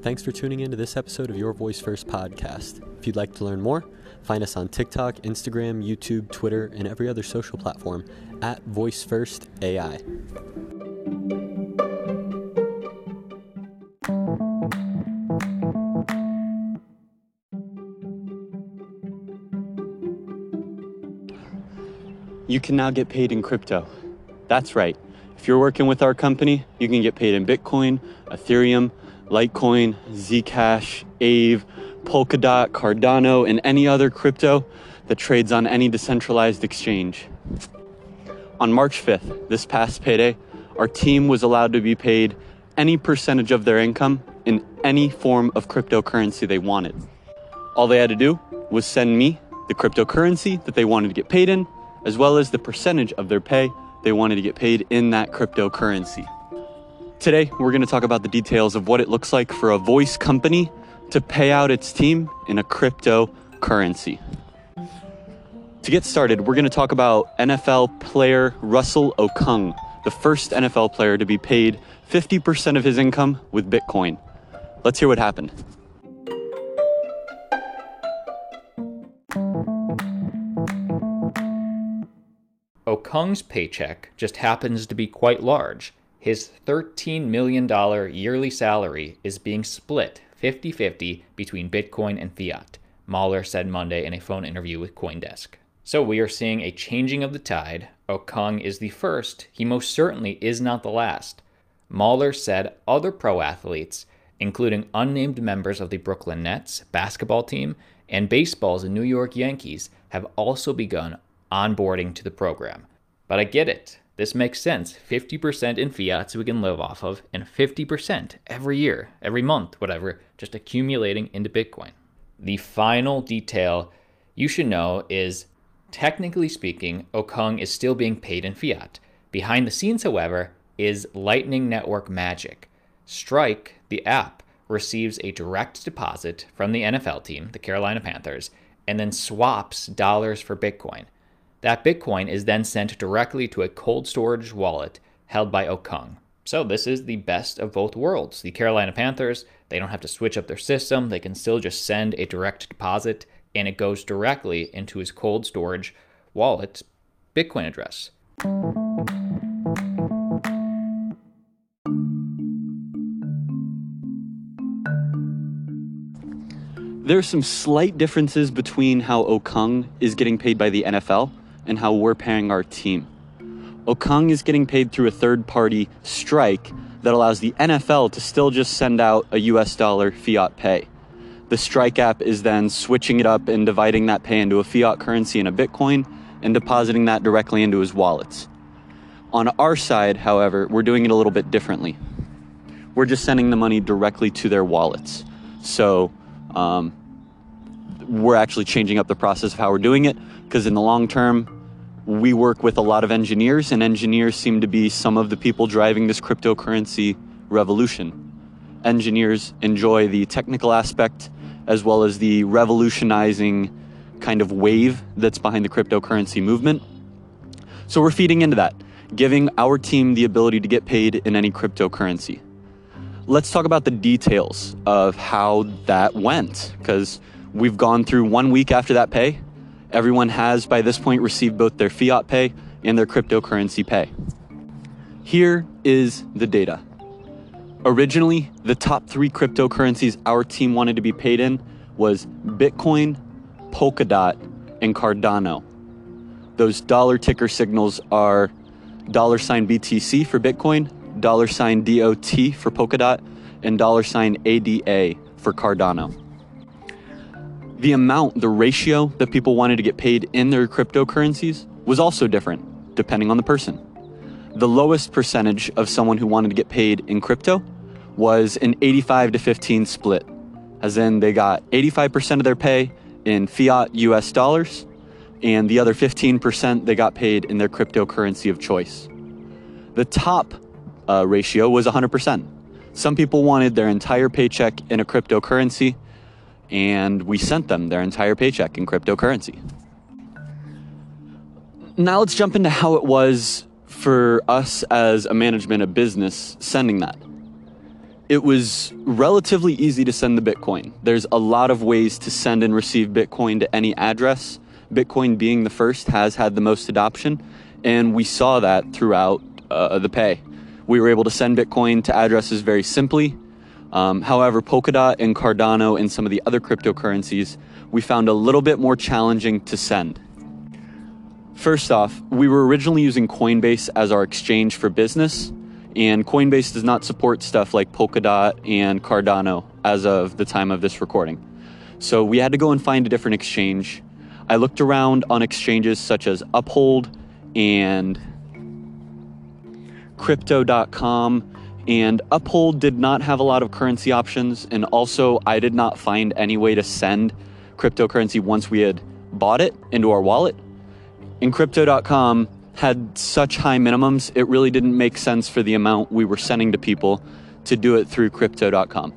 Thanks for tuning in to this episode of Your Voice First podcast. If you'd like to learn more, find us on TikTok, Instagram, YouTube, Twitter, and every other social platform at Voice First AI. You can now get paid in crypto. That's right. If you're working with our company, you can get paid in Bitcoin, Ethereum, Litecoin, Zcash, Aave, Polkadot, Cardano, and any other crypto that trades on any decentralized exchange. On March 5th, this past payday, our team was allowed to be paid any percentage of their income in any form of cryptocurrency they wanted. All they had to do was send me the cryptocurrency that they wanted to get paid in, as well as the percentage of their pay they wanted to get paid in that cryptocurrency. Today, we're going to talk about the details of what it looks like for a voice company to pay out its team in a cryptocurrency. To get started, we're going to talk about NFL player Russell Okung, the first NFL player to be paid 50% of his income with Bitcoin. Let's hear what happened. Okung's paycheck just happens to be quite large. His $13 million yearly salary is being split 50 50 between Bitcoin and fiat, Mallers said Monday in a phone interview with Coindesk. So we are seeing a changing of the tide. Okung is the first, he most certainly is not the last. Mallers said other pro athletes, including unnamed members of the Brooklyn Nets basketball team and baseball's New York Yankees, have also begun onboarding to the program. But I get it. This makes sense. 50% in fiat so we can live off of, and 50% every year, every month, whatever, just accumulating into Bitcoin. The final detail you should know is technically speaking, Okung is still being paid in fiat. Behind the scenes, however, is Lightning Network Magic. Strike, the app, receives a direct deposit from the NFL team, the Carolina Panthers, and then swaps dollars for Bitcoin. That Bitcoin is then sent directly to a cold storage wallet held by Okung. So this is the best of both worlds. The Carolina Panthers, they don't have to switch up their system. They can still just send a direct deposit and it goes directly into his cold storage wallet Bitcoin address. There are some slight differences between how Okung is getting paid by the NFL and how we're paying our team. Okung is getting paid through a third party strike that allows the NFL to still just send out a US dollar fiat pay. The strike app is then switching it up and dividing that pay into a fiat currency and a Bitcoin and depositing that directly into his wallets. On our side, however, we're doing it a little bit differently. We're just sending the money directly to their wallets. So um, we're actually changing up the process of how we're doing it because in the long term, we work with a lot of engineers, and engineers seem to be some of the people driving this cryptocurrency revolution. Engineers enjoy the technical aspect as well as the revolutionizing kind of wave that's behind the cryptocurrency movement. So we're feeding into that, giving our team the ability to get paid in any cryptocurrency. Let's talk about the details of how that went, because we've gone through one week after that pay Everyone has, by this point, received both their fiat pay and their cryptocurrency pay. Here is the data. Originally, the top three cryptocurrencies our team wanted to be paid in was Bitcoin, Polkadot, and Cardano. Those dollar ticker signals are dollar sign BTC for Bitcoin, dollar sign DOT for Polkadot, and dollar sign ADA for Cardano the amount, the ratio that people wanted to get paid in their cryptocurrencies was also different depending on the person. The lowest percentage of someone who wanted to get paid in crypto was an 85 to 15 split, as in they got 85% of their pay in fiat US dollars, and the other 15% they got paid in their cryptocurrency of choice. The top uh, ratio was 100%. Some people wanted their entire paycheck in a cryptocurrency, and we sent them their entire paycheck in cryptocurrency. Now let's jump into how it was for us as a management of business sending that. it was relatively easy to send the Bitcoin. There's a lot of ways to send and receive Bitcoin to any address. Bitcoin being the first has had the most adoption, and we saw that throughout uh, the pay. We were able to send Bitcoin to addresses very simply. Um, however, Polkadot and Cardano and some of the other cryptocurrencies we found a little bit more challenging to send. First off, we were originally using Coinbase as our exchange for business, and Coinbase does not support stuff like Polkadot and Cardano as of the time of this recording. So we had to go and find a different exchange. I looked around on exchanges such as Uphold and Crypto.com, and Uphold did not have a lot of currency options, and also I did not find any way to send cryptocurrency once we had bought it into our wallet. And Crypto.com had such high minimums, it really didn't make sense for the amount we were sending to people to do it through crypto.com.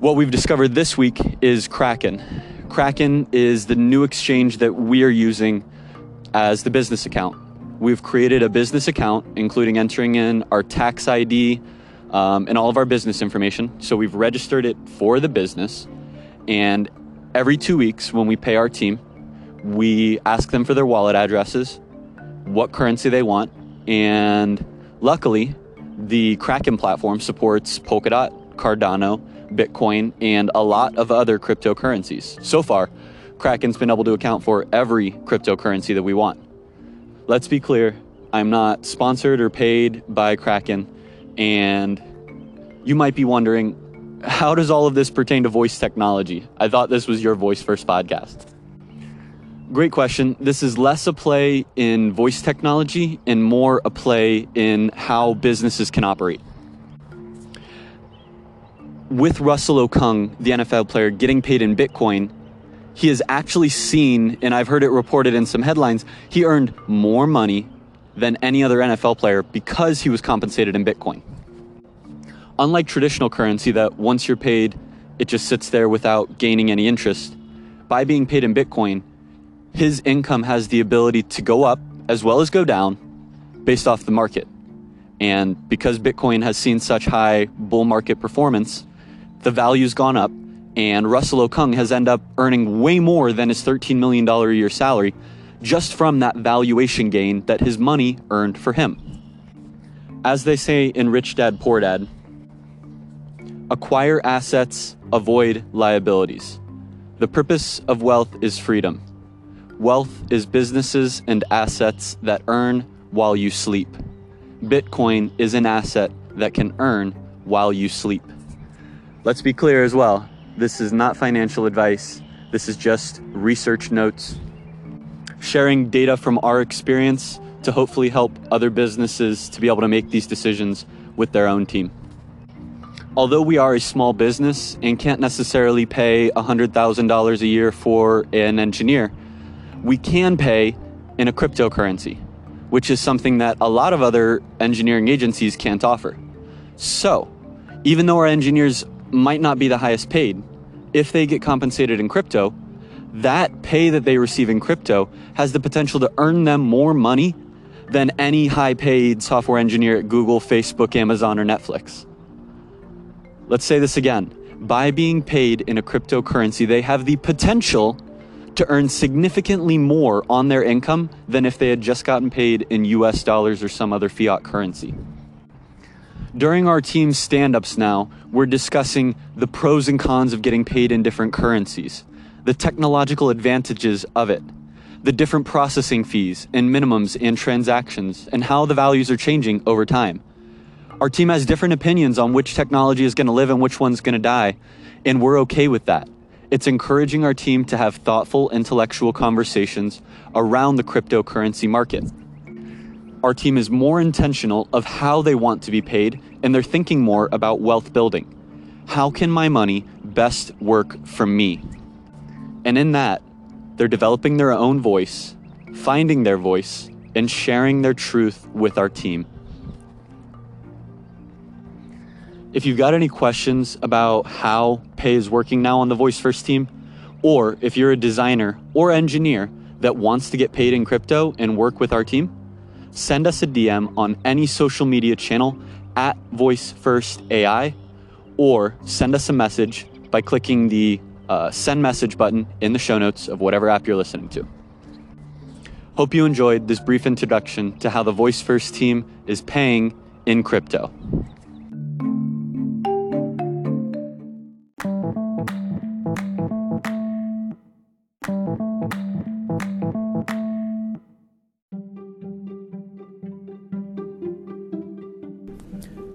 What we've discovered this week is Kraken. Kraken is the new exchange that we are using as the business account. We've created a business account, including entering in our tax ID um, and all of our business information. So we've registered it for the business. And every two weeks, when we pay our team, we ask them for their wallet addresses what currency they want. And luckily, the Kraken platform supports Polkadot, Cardano, Bitcoin, and a lot of other cryptocurrencies. So far, Kraken's been able to account for every cryptocurrency that we want. Let's be clear, I'm not sponsored or paid by Kraken, and you might be wondering, how does all of this pertain to voice technology? I thought this was your Voice First podcast. Great question. This is less a play in voice technology and more a play in how businesses can operate. With Russell Okung, the NFL player, getting paid in Bitcoin, he has actually seen, and I've heard it reported in some headlines, he earned more money than any other NFL player because he was compensated in Bitcoin. Unlike traditional currency, that once you're paid, it just sits there without gaining any interest, by being paid in Bitcoin, his income has the ability to go up as well as go down based off the market. And because Bitcoin has seen such high bull market performance, the value's gone up, and Russell Okung has ended up earning way more than his $13 million a year salary just from that valuation gain that his money earned for him. As they say in Rich Dad Poor Dad, acquire assets, avoid liabilities. The purpose of wealth is freedom. Wealth is businesses and assets that earn while you sleep. Bitcoin is an asset that can earn while you sleep. Let's be clear as well this is not financial advice, this is just research notes, sharing data from our experience to hopefully help other businesses to be able to make these decisions with their own team. Although we are a small business and can't necessarily pay $100,000 a year for an engineer, we can pay in a cryptocurrency, which is something that a lot of other engineering agencies can't offer. So, even though our engineers might not be the highest paid, if they get compensated in crypto, that pay that they receive in crypto has the potential to earn them more money than any high paid software engineer at Google, Facebook, Amazon, or Netflix. Let's say this again. By being paid in a cryptocurrency, they have the potential to earn significantly more on their income than if they had just gotten paid in US dollars or some other fiat currency. During our team's stand ups now, we're discussing the pros and cons of getting paid in different currencies, the technological advantages of it, the different processing fees and minimums and transactions, and how the values are changing over time. Our team has different opinions on which technology is going to live and which one's going to die, and we're okay with that. It's encouraging our team to have thoughtful intellectual conversations around the cryptocurrency market. Our team is more intentional of how they want to be paid, and they're thinking more about wealth building. How can my money best work for me? And in that, they're developing their own voice, finding their voice, and sharing their truth with our team. If you've got any questions about how pay is working now on the Voice First team, or if you're a designer or engineer that wants to get paid in crypto and work with our team, send us a DM on any social media channel at Voice First AI or send us a message by clicking the uh, send message button in the show notes of whatever app you're listening to. Hope you enjoyed this brief introduction to how the Voice First team is paying in crypto.